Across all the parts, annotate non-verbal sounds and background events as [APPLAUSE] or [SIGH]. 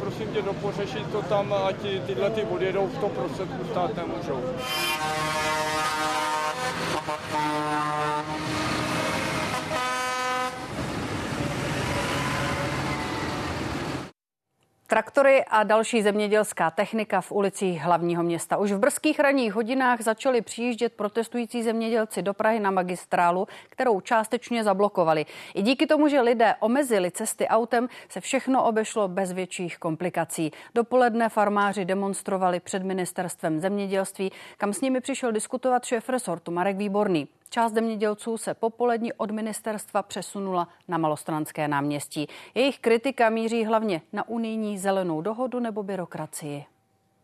prosím tě dopořešit to tam, ať tyhle ty odjedou v tom prostředku stát nemůžou. Traktory a další zemědělská technika v ulicích hlavního města. Už v brzkých ranních hodinách začali přijíždět protestující zemědělci do Prahy na magistrálu, kterou částečně zablokovali. I díky tomu, že lidé omezili cesty autem, se všechno obešlo bez větších komplikací. Dopoledne farmáři demonstrovali před ministerstvem zemědělství, kam s nimi přišel diskutovat šéf resortu Marek Výborný. Část zemědělců se popolední od ministerstva přesunula na Malostranské náměstí. Jejich kritika míří hlavně na unijní zelenou dohodu nebo byrokracii.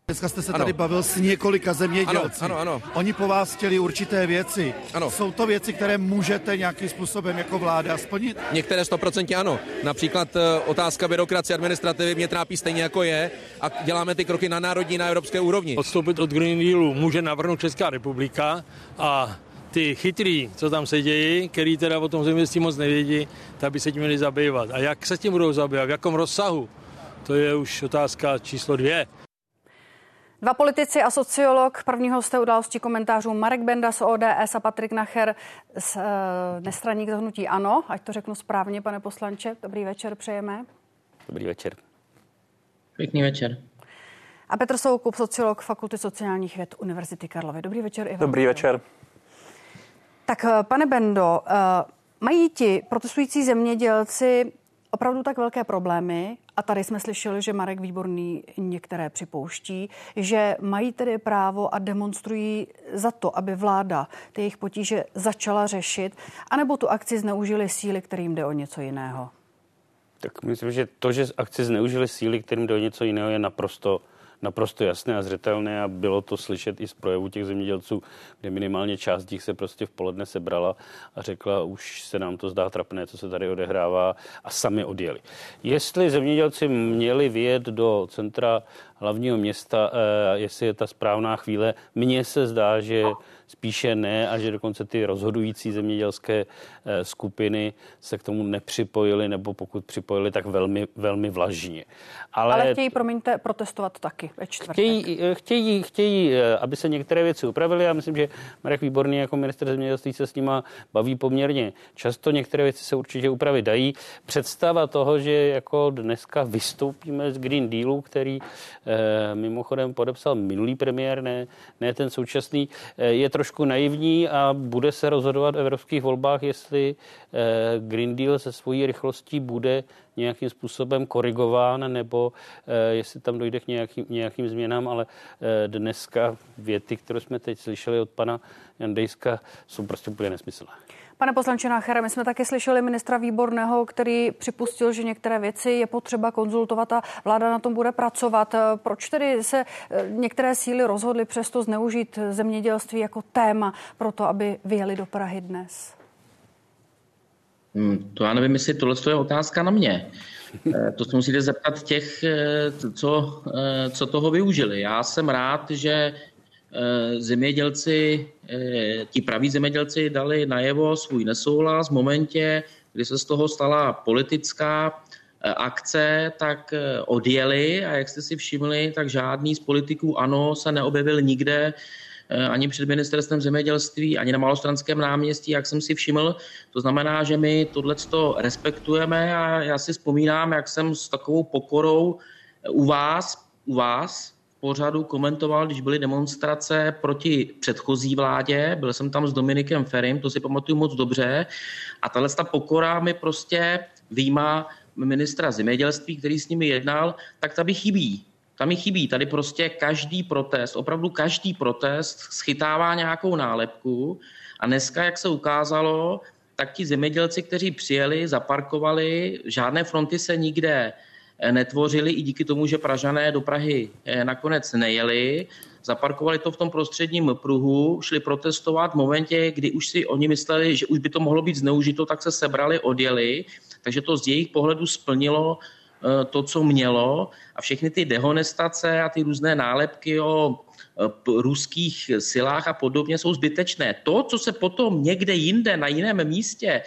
Dneska jste se ano. tady bavil s několika zemědělci. Ano, ano, ano. Oni po vás chtěli určité věci. Ano. Jsou to věci, které můžete nějakým způsobem jako vláda splnit? Některé stoprocentně ano. Například eh, otázka byrokracie administrativy mě trápí stejně jako je a děláme ty kroky na národní, na evropské úrovni. Odstoupit od Green Dealu může navrhnout Česká republika a ty chytrý, co tam se dějí, který teda o tom zemědělství moc nevědí, tak by se tím měli zabývat. A jak se tím budou zabývat, v jakom rozsahu, to je už otázka číslo dvě. Dva politici a sociolog prvního hosté události komentářů Marek Benda z ODS a Patrik Nacher z uh, nestraník zahnutí Ano. Ať to řeknu správně, pane poslanče. Dobrý večer přejeme. Dobrý večer. Pěkný večer. A Petr Soukup, sociolog Fakulty sociálních věd Univerzity Karlovy. Dobrý večer. Ivan. Dobrý večer. Tak eh, pane Bendo, eh, mají ti protestující zemědělci opravdu tak velké problémy, a tady jsme slyšeli, že Marek Výborný některé připouští, že mají tedy právo a demonstrují za to, aby vláda ty jejich potíže začala řešit, anebo tu akci zneužili síly, kterým jde o něco jiného? Tak myslím, že to, že akci zneužili síly, kterým jde o něco jiného, je naprosto naprosto jasné a zřetelné a bylo to slyšet i z projevu těch zemědělců, kde minimálně část těch se prostě v poledne sebrala a řekla, už se nám to zdá trapné, co se tady odehrává a sami odjeli. Jestli zemědělci měli vyjet do centra hlavního města, eh, jestli je ta správná chvíle, mně se zdá, že spíše ne a že dokonce ty rozhodující zemědělské eh, skupiny se k tomu nepřipojily nebo pokud připojili, tak velmi, velmi vlažně. Ale, Ale chtějí, promiňte, protestovat taky ve čtvrtek. Chtějí, eh, chtějí, chtějí, aby se některé věci upravily. Já myslím, že Marek Výborný jako minister zemědělství se s nima baví poměrně často. Některé věci se určitě upravit dají. Představa toho, že jako dneska vystoupíme z Green Dealu, který mimochodem podepsal minulý premiér, ne, ne ten současný, eh, je trošku naivní a bude se rozhodovat v evropských volbách, jestli eh, Green Deal se svojí rychlostí bude nějakým způsobem korigován, nebo eh, jestli tam dojde k nějakým, nějakým změnám, ale eh, dneska věty, které jsme teď slyšeli od pana Jandejska, jsou prostě úplně nesmyslné. Pane poslanče Náchere, my jsme také slyšeli ministra Výborného, který připustil, že některé věci je potřeba konzultovat a vláda na tom bude pracovat. Proč tedy se eh, některé síly rozhodly přesto zneužít zemědělství jako téma pro to, aby vyjeli do Prahy dnes? Hmm, to já nevím, jestli tohle je otázka na mě. Eh, to se musíte zeptat těch, eh, co, co toho využili. Já jsem rád, že zemědělci, ti praví zemědělci dali najevo svůj nesouhlas v momentě, kdy se z toho stala politická akce, tak odjeli a jak jste si všimli, tak žádný z politiků ANO se neobjevil nikde Eh, ani před ministerstvem zemědělství, ani na Malostranském náměstí, jak jsem si všiml. To znamená, že my tohle respektujeme a já si vzpomínám, jak jsem s takovou pokorou u vás, u vás pořadu komentoval, když byly demonstrace proti předchozí vládě. Byl jsem tam s Dominikem Ferim, to si pamatuju moc dobře. A tahle ta pokora mi prostě výjima ministra zemědělství, který s nimi jednal, tak ta by chybí. Tam mi chybí. Tady prostě každý protest, opravdu každý protest schytává nějakou nálepku a dneska, jak se ukázalo, tak ti zemědělci, kteří přijeli, zaparkovali, žádné fronty se nikde netvořili i díky tomu, že Pražané do Prahy eh, nakonec nejeli, zaparkovali to v tom prostředním pruhu, šli protestovat v momentě, kdy už si oni mysleli, že už by to mohlo být zneužito, tak se sebrali, odjeli, takže to z jejich pohledu splnilo Eh, to, co mělo a všechny ty dehonestace a ty různé nálepky o eh, ruských silách a podobně jsou zbytečné. To, co se potom někde jinde, na jiném místě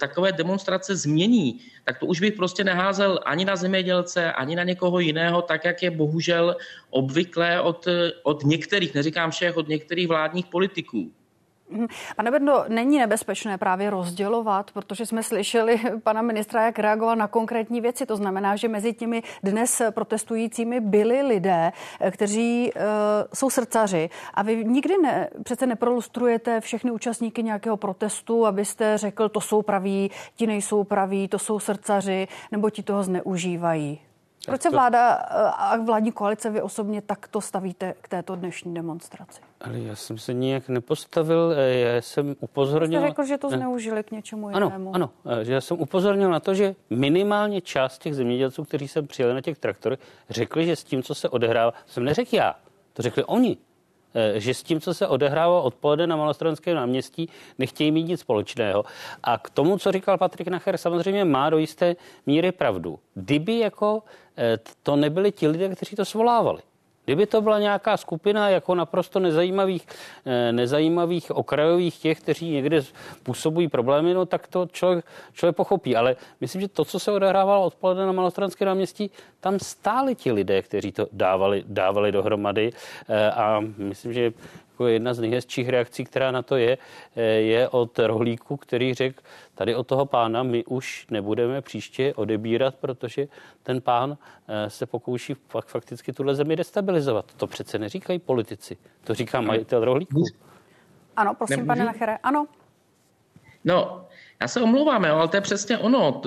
takové demonstrace změní, tak to už bych prostě neházel ani na zemědělce, ani na někoho jiného, tak jak je bohužel obvyklé od, od některých, neříkám všech, od některých vládních politiků. Mhm. Pane Bendo, není nebezpečné právě rozdělovat, protože jsme slyšeli [LAUGHS] pana ministra, jak reagoval na konkrétní věci. To znamená, že mezi těmi dnes protestujícími byli lidé, kteří uh, jsou srdcaři. A vy nikdy ne, přece neprolustrujete všechny účastníky nějakého protestu, abyste řekl, to jsou praví, ti nejsou praví, to jsou srdcaři, nebo ti toho zneužívají. Proč se vláda eh, a vládní koalice vy osobně takto stavíte k této dnešní demonstraci? Ale já jsem se nijak nepostavil, eh, já jsem upozornil... Jste řekl, že to zneužili k něčemu ano, jinému. Ano, eh, že já jsem upozornil na to, že minimálně část těch zemědělců, kteří jsem přijeli na těch traktorech, řekli, že s tím, co se odehrává, jsem neřekl já, to řekli oni, že s tím, co se odehrávalo odpoledne na Malostranském náměstí, nechtějí mít nic společného. A k tomu, co říkal Patrik Nacher, samozřejmě má do jisté míry pravdu. Kdyby jako to nebyli ti lidé, kteří to svolávali. Kdyby to byla nějaká skupina jako naprosto nezajímavých, eh, nezajímavých okrajových těch, kteří někde působují problémy, no tak to člověk, člověk pochopí. Ale myslím, že to, co se odehrávalo odpoledne na Malostranské náměstí, tam stáli ti lidé, kteří to dávali, dávali dohromady. Eh, a myslím, že jako jedna z nejhezčích reakcí, která na to je, eh, je od rohlíku, který řekl, tady od toho pána my už nebudeme příště odebírat, protože ten pán eh, se pokouší fakt, fakticky tuhle zemi destabilizovat. To přece neříkají politici, to říká majitel rohlíku. Ano, prosím, Nemůžu? pane Nachere, ano. No, já se omlouvám, jo, ale to je přesně ono.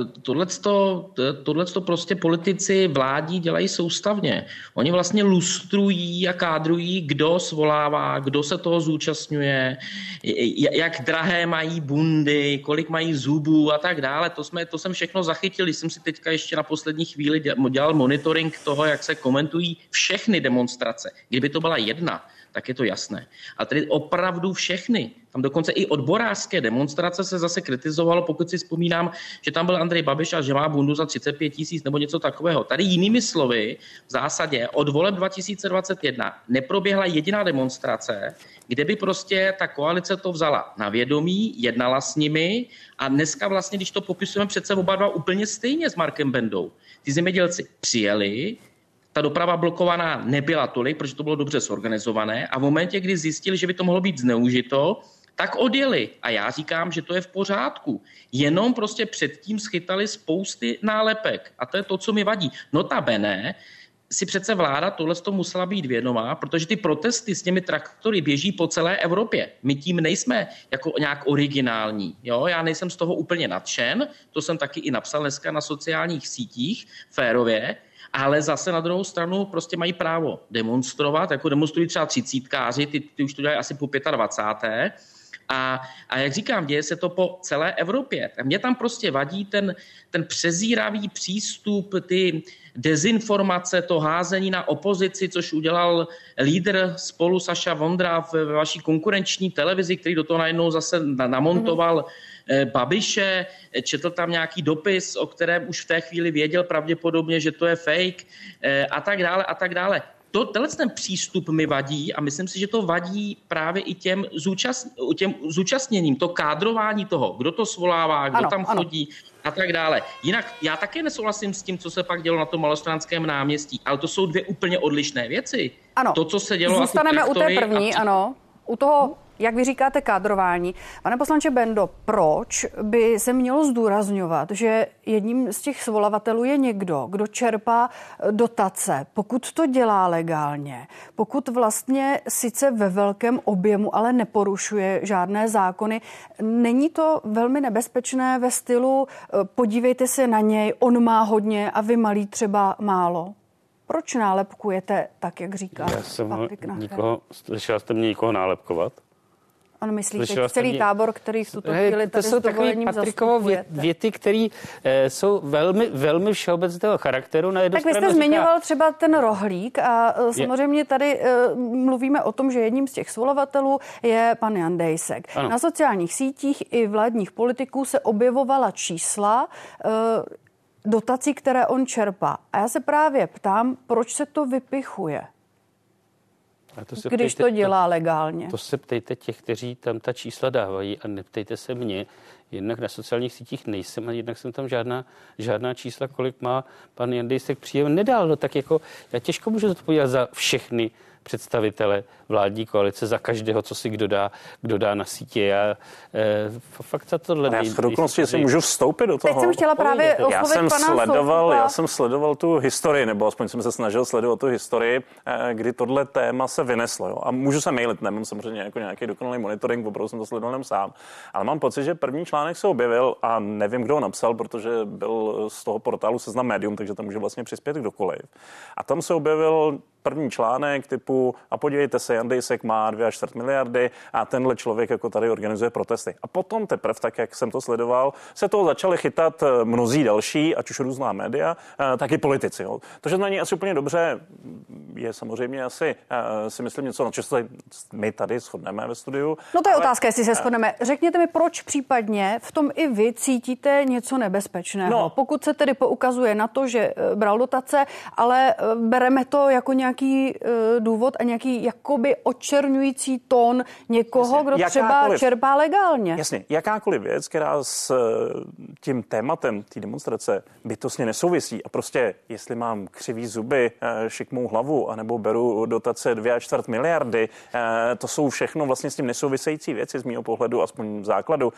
Tohle to prostě politici vládí dělají soustavně. Oni vlastně lustrují a kádrují, kdo svolává, kdo se toho zúčastňuje, jak drahé mají bundy, kolik mají zubů a tak dále. To, jsme, to jsem všechno zachytil, jsem si teďka ještě na poslední chvíli dělal monitoring toho, jak se komentují všechny demonstrace. Kdyby to byla jedna, tak je to jasné. A tedy opravdu všechny. Tam dokonce i odborářské demonstrace se zase kritizovalo, pokud si vzpomínám, že tam byl Andrej Babiš a že má bundu za 35 tisíc nebo něco takového. Tady jinými slovy, v zásadě od voleb 2021 neproběhla jediná demonstrace, kde by prostě ta koalice to vzala na vědomí, jednala s nimi a dneska vlastně, když to popisujeme přece oba dva úplně stejně s Markem Bendou. Ty zemědělci přijeli, ta doprava blokovaná nebyla tolik, protože to bylo dobře zorganizované a v momentě, kdy zjistili, že by to mohlo být zneužito, tak odjeli. A já říkám, že to je v pořádku. Jenom prostě předtím schytali spousty nálepek. A to je to, co mi vadí. Notabene, si přece vláda tohle to musela být vědomá, protože ty protesty s těmi traktory běží po celé Evropě. My tím nejsme jako nějak originální. Jo? Já nejsem z toho úplně nadšen, to jsem taky i napsal dneska na sociálních sítích, férově, ale zase na druhou stranu prostě mají právo demonstrovat, jako demonstrují třeba třicítkáři, ty, ty už to dělají asi po 25. A, a jak říkám, děje se to po celé Evropě. A mě tam prostě vadí ten, ten přezíravý přístup, ty dezinformace, to házení na opozici, což udělal lídr spolu Saša Vondra v vaší konkurenční televizi, který do toho najednou zase namontoval mm-hmm Babiše, četl tam nějaký dopis, o kterém už v té chvíli věděl pravděpodobně, že to je fake eh, a tak dále a tak dále. To, tenhle ten přístup mi vadí a myslím si, že to vadí právě i těm, zúčast, těm zúčastněním, to kádrování toho, kdo to svolává, kdo ano, tam chodí ano. a tak dále. Jinak já také nesouhlasím s tím, co se pak dělo na tom malostranském náměstí, ale to jsou dvě úplně odlišné věci. Ano, to, co se dělo Zůstaneme u té první, a... ano. U toho jak vy říkáte, kádrování. Pane poslanče Bendo, proč by se mělo zdůrazňovat, že jedním z těch svolavatelů je někdo, kdo čerpá dotace, pokud to dělá legálně, pokud vlastně sice ve velkém objemu, ale neporušuje žádné zákony, není to velmi nebezpečné ve stylu eh, podívejte se na něj, on má hodně a vy malý třeba málo? Proč nálepkujete tak, jak říká Já jsem Patrik nikoho, slyšela jste mě někoho nálepkovat? On myslí teď celý mě... tábor, který v tuto chvíli To jsou takové Patrikovo věty, které e, jsou velmi, velmi všeobecného charakteru. Na tak vy jste říká... zmiňoval třeba ten rohlík a e, samozřejmě tady e, mluvíme o tom, že jedním z těch svolovatelů je pan Jan Dejsek. Ano. Na sociálních sítích i vládních politiků se objevovala čísla e, dotací, které on čerpá. A já se právě ptám, proč se to vypichuje? A to se když ptejte, to dělá legálně. To se ptejte těch, kteří tam ta čísla dávají a neptejte se mě. Jednak na sociálních sítích nejsem a jednak jsem tam žádná, žádná čísla, kolik má pan Jandejsek příjem nedal. No tak jako já těžko můžu odpovídat za všechny představitele vládní koalice za každého, co si kdo dá, kdo dá na sítě. Já e, fakt za tohle Já s dokonce si můžu vstoupit do toho. Teď jsem chtěla právě já jsem pana sledoval, Soukupa. já jsem sledoval tu historii, nebo aspoň jsem se snažil sledovat tu historii, eh, kdy tohle téma se vyneslo. Jo. A můžu se mailit, nemám samozřejmě jako nějaký dokonalý monitoring, opravdu jsem to sledoval jenom sám. Ale mám pocit, že první článek se objevil a nevím, kdo ho napsal, protože byl z toho portálu Seznam Medium, takže tam může vlastně přispět kdokoliv. A tam se objevil první článek typu a podívejte se, Jan Dejsek má 2 až 4 miliardy a tenhle člověk jako tady organizuje protesty. A potom teprve, tak jak jsem to sledoval, se toho začali chytat eh, mnozí další, ať už různá média, eh, tak i politici. Jo. To, že to není asi úplně dobře, je samozřejmě asi, eh, si myslím, něco, na čem se my tady shodneme ve studiu. No to je ale- otázka, jestli se shodneme. Řekněte mi, proč případně v tom i vy cítíte něco nebezpečného. No. Pokud se tedy poukazuje na to, že bral dotace, ale bereme to jako nějaký eh, důvod a nějaký jakoby očerňující tón někoho, Jasně, kdo třeba jakákoliv. čerpá legálně. Jasně, jakákoliv věc, která s eh, tím tématem té demonstrace bytostně nesouvisí a prostě, jestli mám křivý zuby, eh, šikmou hlavu, anebo beru dotace 2 až čtvrt miliardy, to jsou všechno vlastně s tím nesouvisející věci z mého pohledu, aspoň v základu.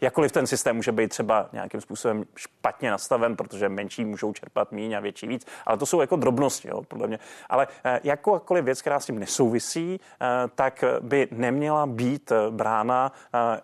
Jakkoliv ten systém může být třeba nějakým způsobem špatně nastaven, protože menší můžou čerpat míň a větší víc, ale to jsou jako drobnosti, jo, podle mě. Ale eh, jakákoliv věc, která s tím nesouvisí, eh, tak by neměla být eh, brána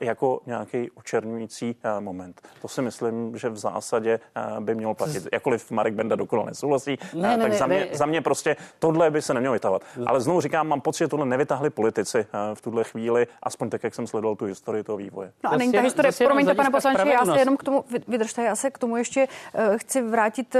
jako nějaký očernující moment. To si myslím, že v zásadě by mělo platit. Jakkoliv Marek Benda dokonale nesouhlasí, Ne, ne, tak ne, za, mě, ne. za mě prostě tohle by se nemělo vytahovat. Ale znovu říkám, mám pocit, že tohle nevytahli politici v tuhle chvíli, aspoň tak, jak jsem sledoval tu historii toho vývoje. No a není ta historie, promiňte, pane poslanče, já se jenom k tomu, vy- vydržte, já se k tomu ještě chci vrátit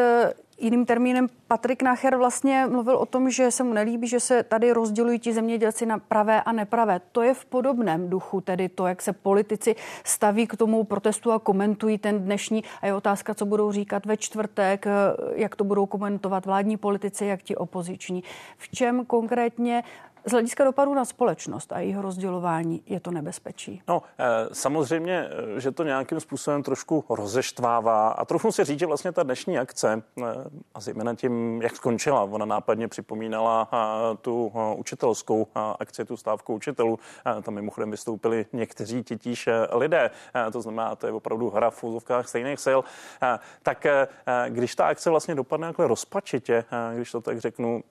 jiným termínem. Patrik Nacher vlastně mluvil o tom, že se mu nelíbí, že se tady rozdělují ti zemědělci na pravé a nepravé. To je v podobném duchu, tedy to, jak se politici staví k tomu protestu a komentují ten dnešní. A je otázka, co budou říkat ve čtvrtek, jak to budou komentovat vládní politici, jak ti opoziční. V čem konkrétně z hlediska dopadu na společnost a jejího rozdělování je to nebezpečí? No, eh, samozřejmě, eh, že to nějakým způsobem trošku rozeštvává a trochu si říct, že vlastně ta dnešní akce, eh, a zejména tím, jak skončila, ona nápadně připomínala tu učitelskou akci, tu stávku učitelů. Tam mimochodem vystoupili někteří titíž lidé, to znamená, to je opravdu hra v úzovkách stejných sil. Tak když ta akce vlastně dopadne takhle rozpačitě, když to tak řeknu,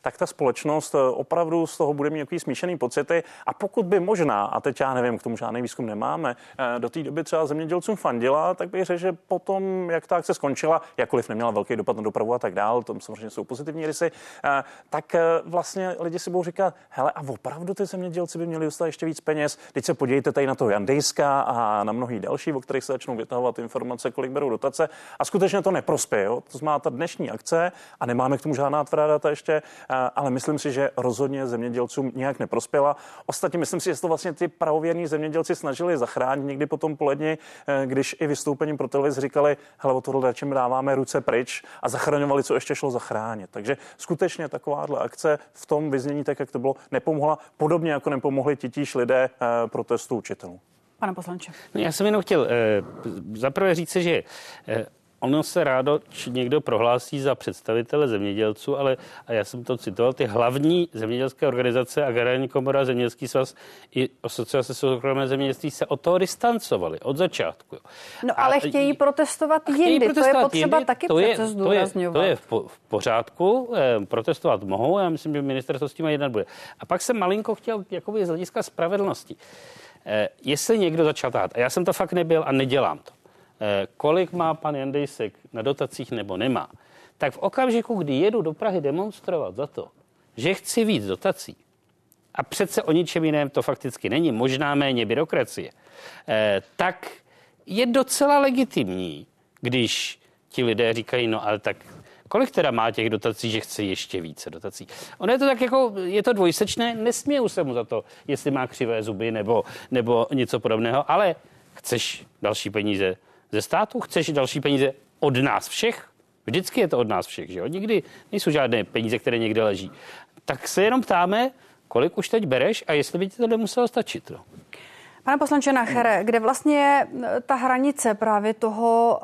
tak ta společnost opravdu z toho bude mít nějaký smíšený pocity a pokud by možná, a teď já nevím, k tomu žádný výzkum nemáme, eh, do té doby třeba zemědělcům fandila, tak bych řekl, že potom, jak ta akce skončila, jakkoliv neměla velký dopad na dopravu a tak dál, tam samozřejmě jsou pozitivní rysy, eh, tak eh, vlastně lidi si budou říkat, hele, a opravdu ty zemědělci by měli dostat ještě víc peněz. Teď se podívejte tady na toho Jandejska a na mnohý další, o kterých se začnou vytahovat informace, kolik berou dotace. A skutečně to neprospěje. Jo? To znamená ta dnešní akce, a nemáme k tomu žádná tvrdá data ještě, ale myslím si, že rozhodně zemědělcům nějak neprospěla. Ostatně myslím si, že to vlastně ty pravověrní zemědělci snažili zachránit někdy potom poledni, eh, když i vystoupením pro televizi říkali, hele, o tohle radši dáváme ruce pryč a zachraňovali, co ještě šlo zachránit. Takže skutečně takováhle akce v tom vyznění, tak jak to bylo, nepomohla, podobně jako nepomohli titíž lidé eh, protestu učitelů. Pane poslanče. No, já jsem jenom chtěl eh, zaprvé říct, že eh, ono se rádo někdo prohlásí za představitele zemědělců, ale, a já jsem to citoval, ty hlavní zemědělské organizace, Agrární komora, Zemědělský svaz i Asociace soukromé zemědělství se od toho distancovali od začátku. No A- ale chtějí protestovat Chtějí jindy. to je protestovat potřeba jindy, taky to je, přece to je, zdůrazňovat. to je v, po, v pořádku, eh, protestovat mohou, já myslím, že ministerstvo s tím jednat bude. A pak jsem malinko chtěl jakoby z hlediska spravedlnosti. Eh, jestli někdo začal tát, a já jsem to fakt nebyl a nedělám to, kolik má pan Jandejsek na dotacích nebo nemá, tak v okamžiku, kdy jedu do Prahy demonstrovat za to, že chci víc dotací, a přece o ničem jiném to fakticky není, možná méně byrokracie, eh, tak je docela legitimní, když ti lidé říkají, no ale tak kolik teda má těch dotací, že chce ještě více dotací. Ono je to tak jako, je to dvojsečné, nesměju se mu za to, jestli má křivé zuby nebo, nebo něco podobného, ale chceš další peníze ze státu, chceš další peníze od nás všech, Vždycky je to od nás všech, že jo? Nikdy nejsou žádné peníze, které někde leží. Tak se jenom ptáme, kolik už teď bereš a jestli by ti to nemuselo stačit. No. Pane poslanče Nachere, kde vlastně je ta hranice právě toho,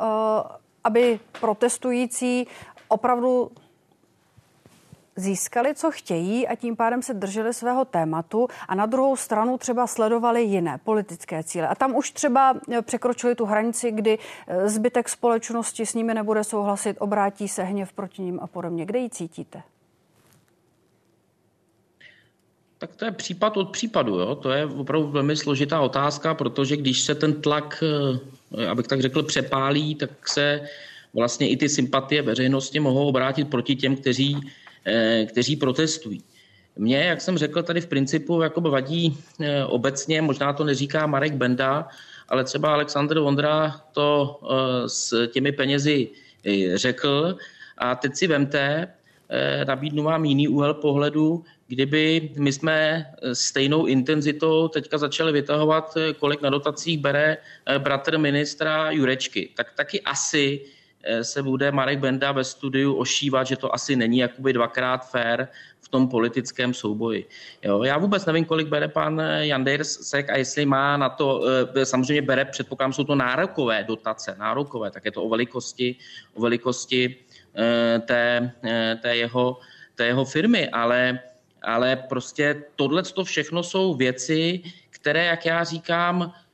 aby protestující opravdu získali, co chtějí a tím pádem se drželi svého tématu a na druhou stranu třeba sledovali jiné politické cíle. A tam už třeba eh, překročili tu hranici, kdy eh, zbytek společnosti s nimi nebude souhlasit, obrátí se hněv proti ním a podobně. Kde ji cítíte? Tak to je případ od případu. Jo? To je opravdu velmi složitá otázka, protože když se ten tlak, eh, abych tak řekl, přepálí, tak se vlastně i ty sympatie veřejnosti mohou obrátit proti těm, kteří kteří protestují. Mně, jak jsem řekl, tady v principu jako vadí eh, obecně, možná to neříká Marek Benda, ale třeba Aleksandr Vondra to eh, s těmi penězi řekl. A teď si vemte, nabídnu vám jiný úhel pohledu, kdyby my jsme stejnou intenzitou teďka začali vytahovat, kolik na dotacích bere bratr ministra Jurečky, tak taky asi Eh, se bude Marek Benda ve studiu ošívat, že to asi není jakoby dvakrát fair v tom politickém souboji. Jo, já vůbec nevím, kolik bere pan Jandersek a jestli má na to, eh, samozřejmě bere, předpokládám, jsou to nárokové dotace, nárokové, tak je to o velikosti, o velikosti eh, té, té, jeho, té jeho firmy, ale, ale prostě tohle to všechno jsou věci, které, jak já říkám, Eh,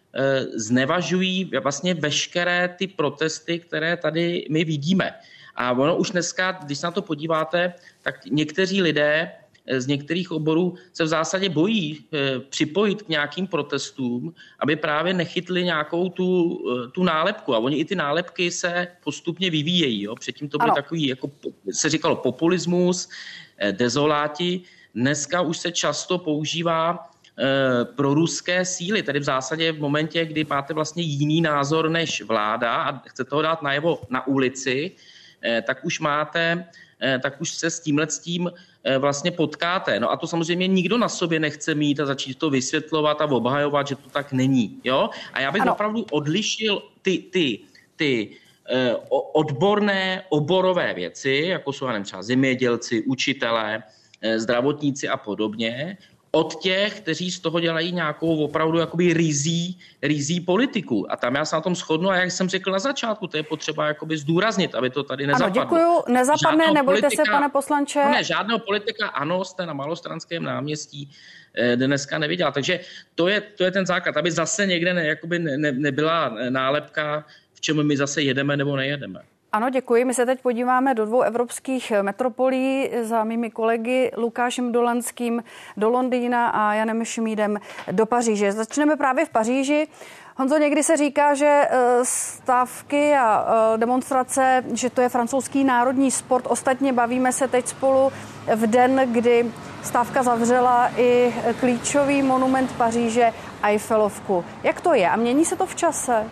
znevažují vlastně veškeré ty protesty, které tady my vidíme. A ono už dneska, když se na to podíváte, tak někteří lidé eh, z některých oborů se v zásadě bojí eh, připojit k nějakým protestům, aby právě nechytli nějakou tu, tu nálepku. A oni i ty nálepky se postupně vyvíjejí. Jo? Předtím to byl takový, jako se říkalo, populismus, dezoláti. Dneska už se často používá Eh, pro ruské síly, tedy v zásadě v momentě, kdy máte vlastně jiný názor než vláda a chcete ho dát najevo na ulici, eh, tak už máte, eh, tak už se s tímhle s tím vlastně potkáte. No a to samozřejmě nikdo na sobě nechce mít a začít to vysvětlovat a obhajovat, že to tak není. Jo? A já bych ano. opravdu odlišil ty, ty, ty odborné, oborové věci, jako jsou nevím, třeba zemědělci, učitelé, zdravotníci a podobně, od těch, kteří z toho dělají nějakou opravdu jakoby rizí, rizí politiku. A tam já se na tom shodnu a jak jsem řekl na začátku, to je potřeba jakoby zdůraznit, aby to tady nezapadlo. Ano, děkuju. Nezapadne, žádného nebojte politika, se, pane poslanče. No ne, žádného politika, ano, jste na malostranském náměstí eh, dneska neviděl. Takže to je, to je ten základ, aby zase někde ne, jakoby ne, ne, nebyla nálepka, v čem my zase jedeme nebo nejedeme. Ano, děkuji. My se teď podíváme do dvou evropských metropolí za mými kolegy Lukášem Dolanským do Londýna a Janem Šmídem do Paříže. Začneme právě v Paříži. Honzo, někdy se říká, že e, stávky a e, demonstrace, že to je francouzský národní sport. Ostatně bavíme se teď spolu v den, kdy stávka zavřela i klíčový monument Paříže Eiffelovku. Jak to je a mění se to v čase?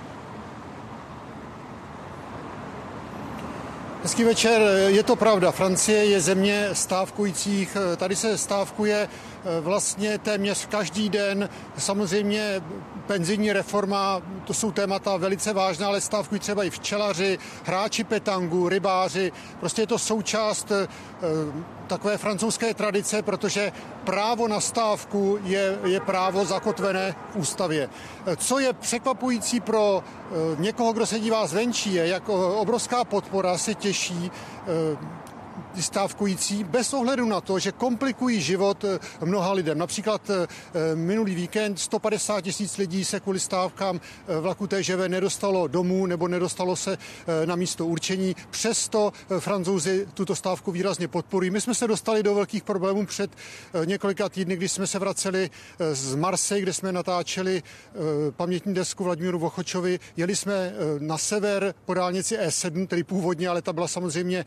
Hezký večer, je to pravda. Francie je země stávkujících. Tady se stávkuje Eh, vlastně téměř každý den. Samozřejmě penzijní reforma, to jsou témata velice vážná, ale stávkují třeba i včelaři, hráči petangu, rybáři. Prostě je to součást eh, takové francouzské tradice, protože právo na stávku je, je právo zakotvené v ústavě. Eh, co je překvapující pro někoho, kdo se dívá zvenčí, je, jak obrovská podpora se těší stávkující bez ohledu na to, že komplikují život eh, mnoha lidem. Například eh, minulý víkend 150 tisíc lidí se kvůli stávkám eh, vlaku TŽV nedostalo domů nebo nedostalo se na místo určení. Přesto francouzi tuto stávku výrazně podporují. My jsme se dostali do velkých problémů před několika týdny, když jsme se vraceli z Marseille, kde jsme natáčeli pamětní desku Vladimíru Vochočovi. Jeli jsme na sever po dálnici E7, tedy původně, ale ta byla samozřejmě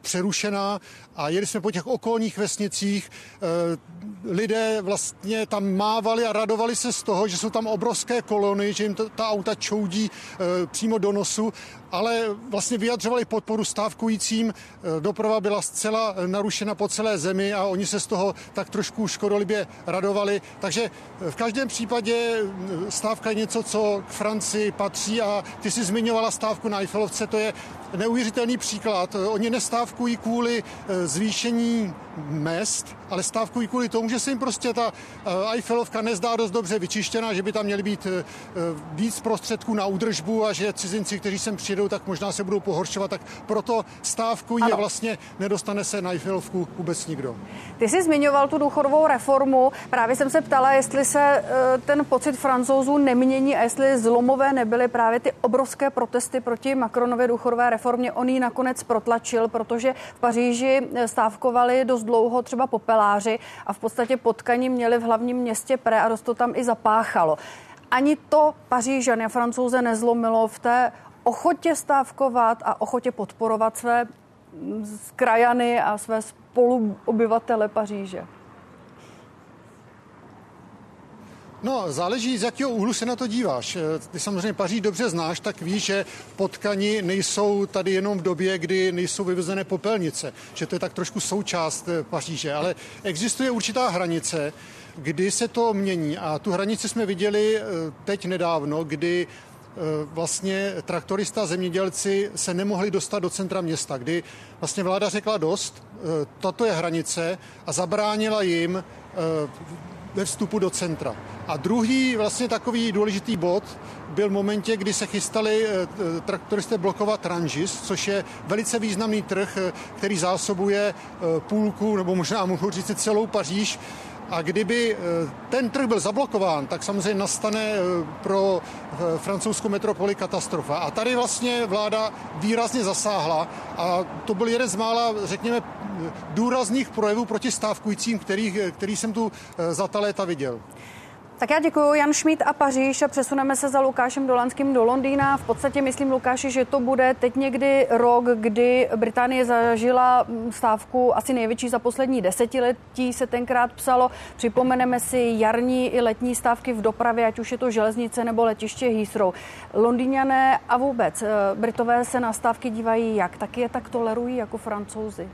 přerušená a jeli jsme po těch okolních vesnicích. Eh, lidé vlastně tam mávali a radovali se z toho, že jsou tam obrovské kolony, že jim ta auta čoudí eh, přímo do nosu ale vlastně vyjadřovali podporu stávkujícím. E, doprava byla zcela narušena po celé zemi a oni se z toho tak trošku škodolibě radovali. Takže v každém případě e, stávka je něco, co k Francii patří a ty si zmiňovala stávku na Eiffelovce, to je neuvěřitelný příklad. Oni nestávkují nestávkují kvůli eh, zvýšení mest, ale stávkují kvůli tomu, že se jim prostě ta eh, Eiffelovka nezdá dost dobře vyčištěná, že by tam měly být víc prostředků na údržbu a že cizinci, kteří sem přijdou, tak možná se budou pohoršovat, tak proto stávkují ano. a vlastně nedostane se na Eiffelovku vůbec nikdo. Ty jsi zmiňoval tu důchodovou reformu. Právě jsem se ptala, jestli se ten pocit francouzů nemění a jestli zlomové nebyly právě ty obrovské protesty proti Macronově důchodové reformě. On ji nakonec protlačil, protože v Paříži stávkovali dost dlouho třeba popeláři a v podstatě potkaní měli v hlavním městě Pre a dost to tam i zapáchalo. Ani to Pařížany a francouze nezlomilo v té ochotě stávkovat a ochotě podporovat své krajany a své spoluobyvatele Paříže. No, záleží, z jakého úhlu se na to díváš. Eh, ty samozřejmě Paříž dobře znáš, tak víš, že potkani nejsou tady jenom v době, kdy nejsou vyvezené popelnice, že to je tak trošku součást eh, Paříže, ale existuje určitá hranice, kdy se to mění a tu hranici jsme viděli eh, teď nedávno, kdy vlastně traktorista zemědělci se nemohli dostat do centra města, kdy vlastně vláda řekla dost, tato je hranice a zabránila jim ve vstupu do centra. A druhý vlastně takový důležitý bod byl v momentě, kdy se chystali eh, traktoristé blokovat Rangis, což je velice významný trh, eh, který zásobuje eh, půlku, nebo možná mohu říct celou Paříž. A kdyby ten trh byl zablokován, tak samozřejmě nastane pro francouzskou metropoli katastrofa. A tady vlastně vláda výrazně zasáhla a to byl jeden z mála, řekněme, důrazných projevů proti stávkujícím, který, který jsem tu za ta léta viděl. Tak já děkuji Jan Šmít a Paříž a přesuneme se za Lukášem Dolanským do Londýna. V podstatě myslím, Lukáši, že to bude teď někdy rok, kdy Británie zažila stávku asi největší za poslední desetiletí, se tenkrát psalo. Připomeneme si jarní i letní stávky v dopravě, ať už je to železnice nebo letiště Heathrow. Londýňané a vůbec eh, Britové se na stávky dívají jak? Taky je tak tolerují jako francouzi?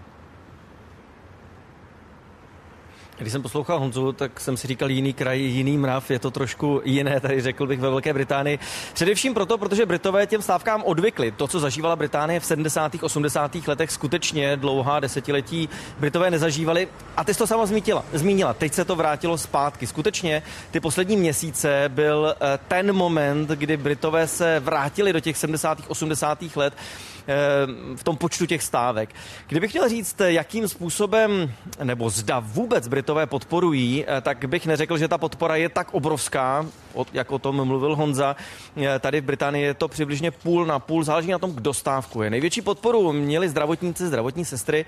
Když jsem poslouchal Honzu, tak jsem si říkal jiný kraj, jiný mrav, je to trošku jiné, tady řekl bych ve Velké Británii. Především proto, protože Britové těm stávkám odvykli. To, co zažívala Británie v 70. 80. letech, skutečně dlouhá desetiletí Britové nezažívali. A ty jsi to sama zmítila, zmínila. Teď se to vrátilo zpátky. Skutečně ty poslední měsíce byl eh, ten moment, kdy Britové se vrátili do těch 70. 80. let v tom počtu těch stávek. Kdybych chtěl říct, jakým způsobem, nebo zda vůbec Britové podporují, eh, tak bych neřekl, že ta podpora je tak obrovská, jak o tom mluvil Honza. Eh, tady v Británii je to přibližně půl na půl, záleží na tom, kdo stávkuje. Největší podporu měli zdravotníci, zdravotní sestry.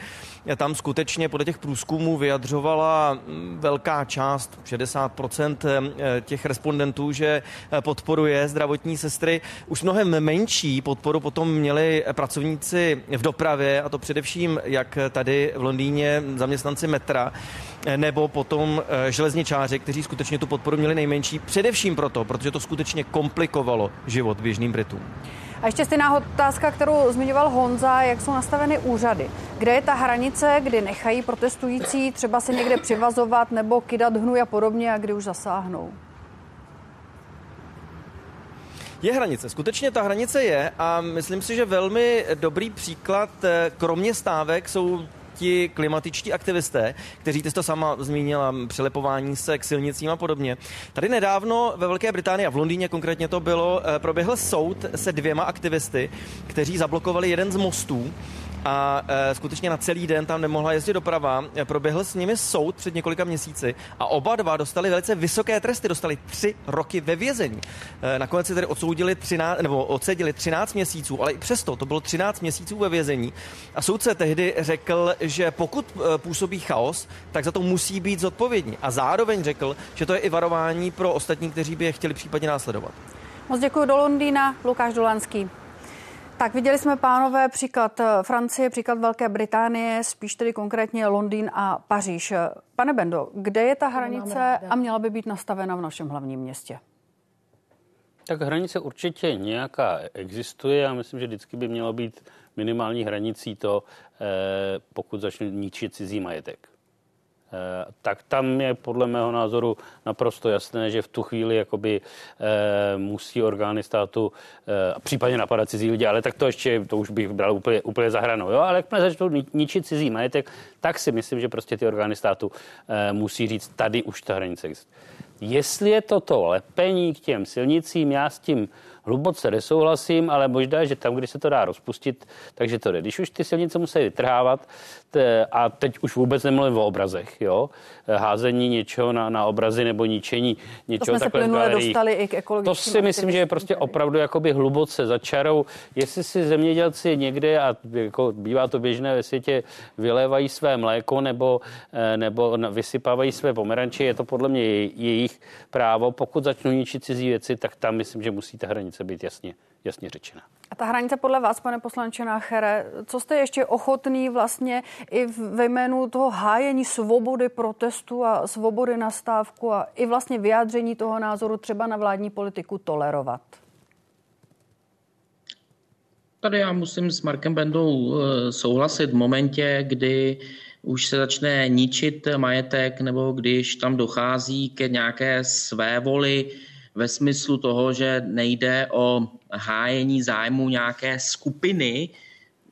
Eh, tam skutečně podle těch průzkumů vyjadřovala mm, velká část, 60% těch respondentů, že podporuje zdravotní sestry. Už mnohem menší podporu potom měli pracovníci v dopravě, a to především jak tady v Londýně zaměstnanci metra, nebo potom eh, železničáři, kteří skutečně tu podporu měli nejmenší, především proto, protože to skutečně komplikovalo život běžným Britům. A ještě stejná otázka, kterou zmiňoval Honza, jak jsou nastaveny úřady. Kde je ta hranice, kdy nechají protestující třeba se někde přivazovat nebo kydat hnuj a podobně a kdy už zasáhnou? Je hranice, skutečně ta hranice je a myslím si, že velmi dobrý příklad, eh, kromě stávek, jsou ti klimatičtí aktivisté, kteří ty to sama zmínila, přilepování se k silnicím a podobně. Tady nedávno ve Velké Británii a v Londýně konkrétně to bylo, eh, proběhl soud se dvěma aktivisty, kteří zablokovali jeden z mostů a e, skutečně na celý den tam nemohla jezdit doprava. E, proběhl s nimi soud před několika měsíci a oba dva dostali velice vysoké tresty, dostali tři roky ve vězení. E, nakonec si tedy odsoudili 13, nebo odsedili 13 měsíců, ale i přesto to bylo 13 měsíců ve vězení. A soudce tehdy řekl, že pokud e, působí chaos, tak za to musí být zodpovědní. A zároveň řekl, že to je i varování pro ostatní, kteří by je chtěli případně následovat. Moc děkuji do Londýna, Lukáš Dolanský. Tak viděli jsme, pánové, příklad eh, Francie, příklad Velké Británie, spíš tedy konkrétně Londýn a Paříž. Pane Bendo, kde je ta hranice a měla by být nastavena v našem hlavním městě? Tak hranice určitě nějaká existuje a myslím, že vždycky by mělo být minimální hranicí to, eh, pokud začne ničit cizí majetek. Eh, tak tam je podle mého názoru naprosto jasné, že v tu chvíli jakoby eh, musí orgány státu eh, případně napadat cizí lidi, ale tak to ještě, to už bych bral úplně, úplně za hranou. Jo? Ale jakmile začnou ničit cizí majetek, tak si myslím, že prostě ty orgány státu musí říct, tady už ta hranice existuje. Jestli je toto lepení k těm silnicím, já s tím hluboce nesouhlasím, ale možná, že tam, kde se to dá rozpustit, takže to jde. Když už ty silnice musí vytrhávat, a teď už vůbec nemluvím o obrazech, jo, házení něčeho na, na obrazy nebo ničení něčeho to jsme takhle se dostali i k To si myslím, že je prostě opravdu jakoby hluboce za čarou. Jestli si zemědělci někde, a jako bývá to běžné ve světě, vylévají své mléko nebo, eh, nebo vysypávají své pomeranče, je to podle mě jejich právo. Pokud začnou ničit cizí věci, tak tam myslím, že musí ta hranice být jasně, jasně řečena. A ta hranice podle vás, pane poslanče Náchere, co jste ještě ochotný vlastně i ve jménu toho hájení svobody protestu a svobody na stávku a i vlastně vyjádření toho názoru třeba na vládní politiku tolerovat? Tady já musím s Markem Bendou eh, souhlasit v momentě, kdy už se začne ničit majetek nebo když tam dochází ke nějaké své voli, ve smyslu toho, že nejde o hájení zájmu nějaké skupiny,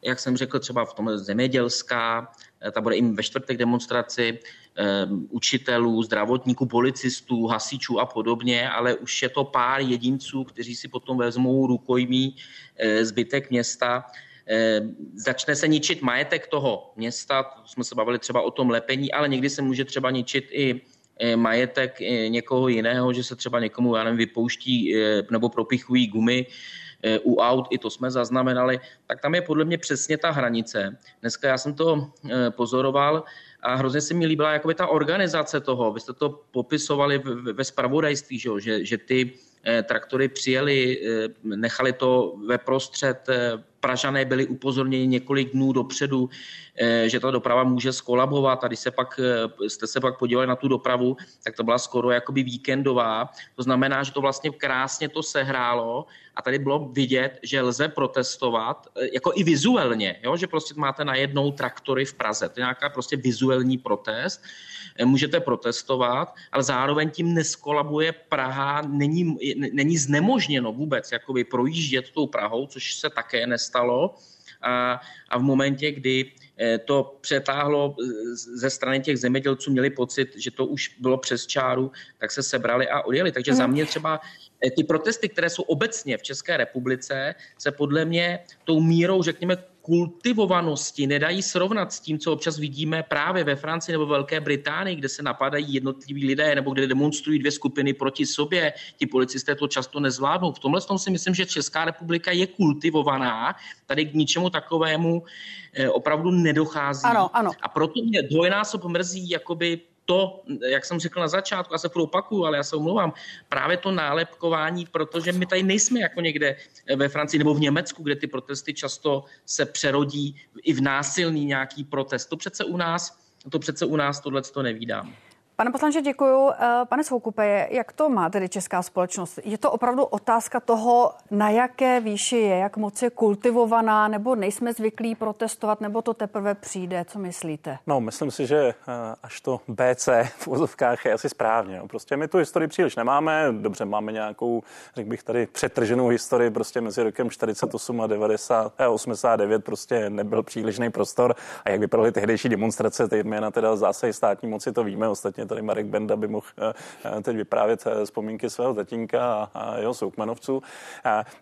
jak jsem řekl, třeba v tom zemědělská, eh, ta bude i ve čtvrtek demonstraci, eh, učitelů, zdravotníků, policistů, hasičů a podobně, ale už je to pár jedinců, kteří si potom vezmou rukojmí eh, zbytek města. Začne se ničit majetek toho města, jsme se bavili třeba o tom lepení, ale někdy se může třeba ničit i majetek eh, někoho jiného, že se třeba někomu, já nevím, vypouští eh, nebo propichují gumy u aut, i to jsme zaznamenali, tak tam je podle mě přesně ta hranice. Dneska já jsem to pozoroval a hrozně se mi líbila jakoby ta organizace toho. Vy jste to popisovali ve spravodajství, že, že, že ty traktory přijeli, nechali to ve prostřed Pražané byli upozorněni několik dnů dopředu, eh, že ta doprava může skolabovat a když se pak, eh, jste se pak podívali na tu dopravu, tak to byla skoro jakoby víkendová. To znamená, že to vlastně krásně to sehrálo a tady bylo vidět, že lze protestovat, eh, jako i vizuálně, jo? že prostě máte najednou traktory v Praze. To je nějaká prostě vizuální protest. Můžete protestovat, ale zároveň tím neskolabuje Praha, není, není znemožněno vůbec jakoby projíždět tou Prahou, což se také nestalo stalo. A, a v momentě, kdy eh, to přetáhlo ze strany těch zemědělců, měli pocit, že to už bylo přes čáru, tak se sebrali a odjeli. Takže za mě třeba ty protesty, které jsou obecně v České republice, se podle mě tou mírou, řekněme, kultivovanosti nedají srovnat s tím, co občas vidíme právě ve Francii nebo Velké Británii, kde se napadají jednotliví lidé nebo kde demonstrují dvě skupiny proti sobě. Ti policisté to často nezvládnou. V tomhle tom si myslím, že Česká republika je kultivovaná. Tady k ničemu takovému eh, opravdu nedochází. Ano, ano. A proto mě dvojnásob mrzí jakoby to, jak jsem řekl na začátku, já se furt opakuju, ale já se omlouvám, právě to nálepkování, protože my tady nejsme jako někde ve Francii nebo v Německu, kde ty protesty často se přerodí i v násilný nějaký protest. To přece u nás, to přece u nás tohle to nevídám. Pane poslanče, děkuju. Eh, pane Soukupe, jak to má tedy česká společnost? Je to opravdu otázka toho, na jaké výši je, jak moc je kultivovaná, nebo nejsme zvyklí protestovat, nebo to teprve přijde? Co myslíte? No, myslím si, že eh, až to BC v úzovkách je asi správně. Prostě my tu historii příliš nemáme. Dobře, máme nějakou, řekl bych tady, přetrženou historii prostě mezi rokem 48 a 90, eh, 89 prostě nebyl přílišný prostor. A jak vypadaly tehdejší demonstrace, ty jména teda zase státní moci, to víme. Ostatně tady Marek Benda by mohl eh, eh, teď vyprávět eh, vzpomínky svého tatínka a jeho soukmenovců.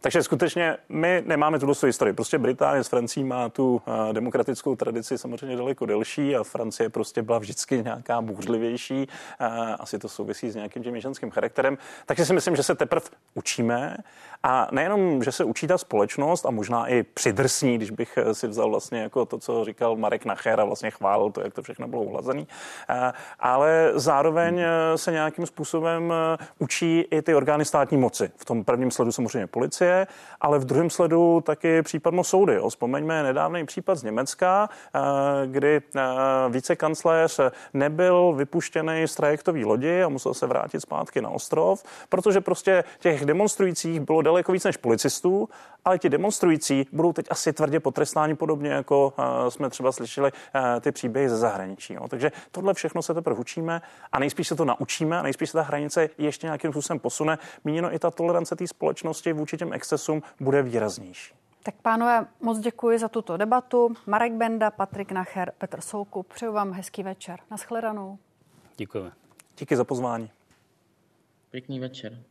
Takže skutečně my nemáme tu historii. Prostě Británie s Francií má tu demokratickou tradici samozřejmě daleko delší a Francie prostě byla vždycky nějaká bouřlivější. Asi to souvisí s nějakým tím ženským charakterem. Takže si myslím, že se teprve učíme a nejenom, že se učí ta společnost a možná i přidrsní, když bych si vzal vlastně jako to, co říkal Marek Nacher a vlastně chválil to, jak to všechno bylo uhlazený, ale zároveň eh, se nějakým způsobem eh, učí i ty orgány státní moci. V tom prvním sledu samozřejmě policie, ale v druhém sledu taky případno soudy. Vzpomeňme nedávný případ z Německa, eh, kdy vicekancléř nebyl vypuštěný z trajektový lodi a musel se vrátit zpátky na ostrov, protože prostě těch demonstrujících bylo daleko víc než policistů ale ti demonstrující budou teď asi tvrdě potrestáni podobně, jako jsme třeba slyšeli ty příběhy ze zahraničí. Jo. Takže tohle všechno se teprve učíme a nejspíš se to naučíme a nejspíš se ta hranice ještě nějakým způsobem posune. Míněno i ta tolerance té společnosti vůči těm excesům bude výraznější. Tak pánové, moc děkuji za tuto debatu. Marek Benda, Patrik Nacher, Petr Soukup. Přeju vám hezký večer. Naschledanou. Děkujeme. Díky za pozvání. Pěkný večer.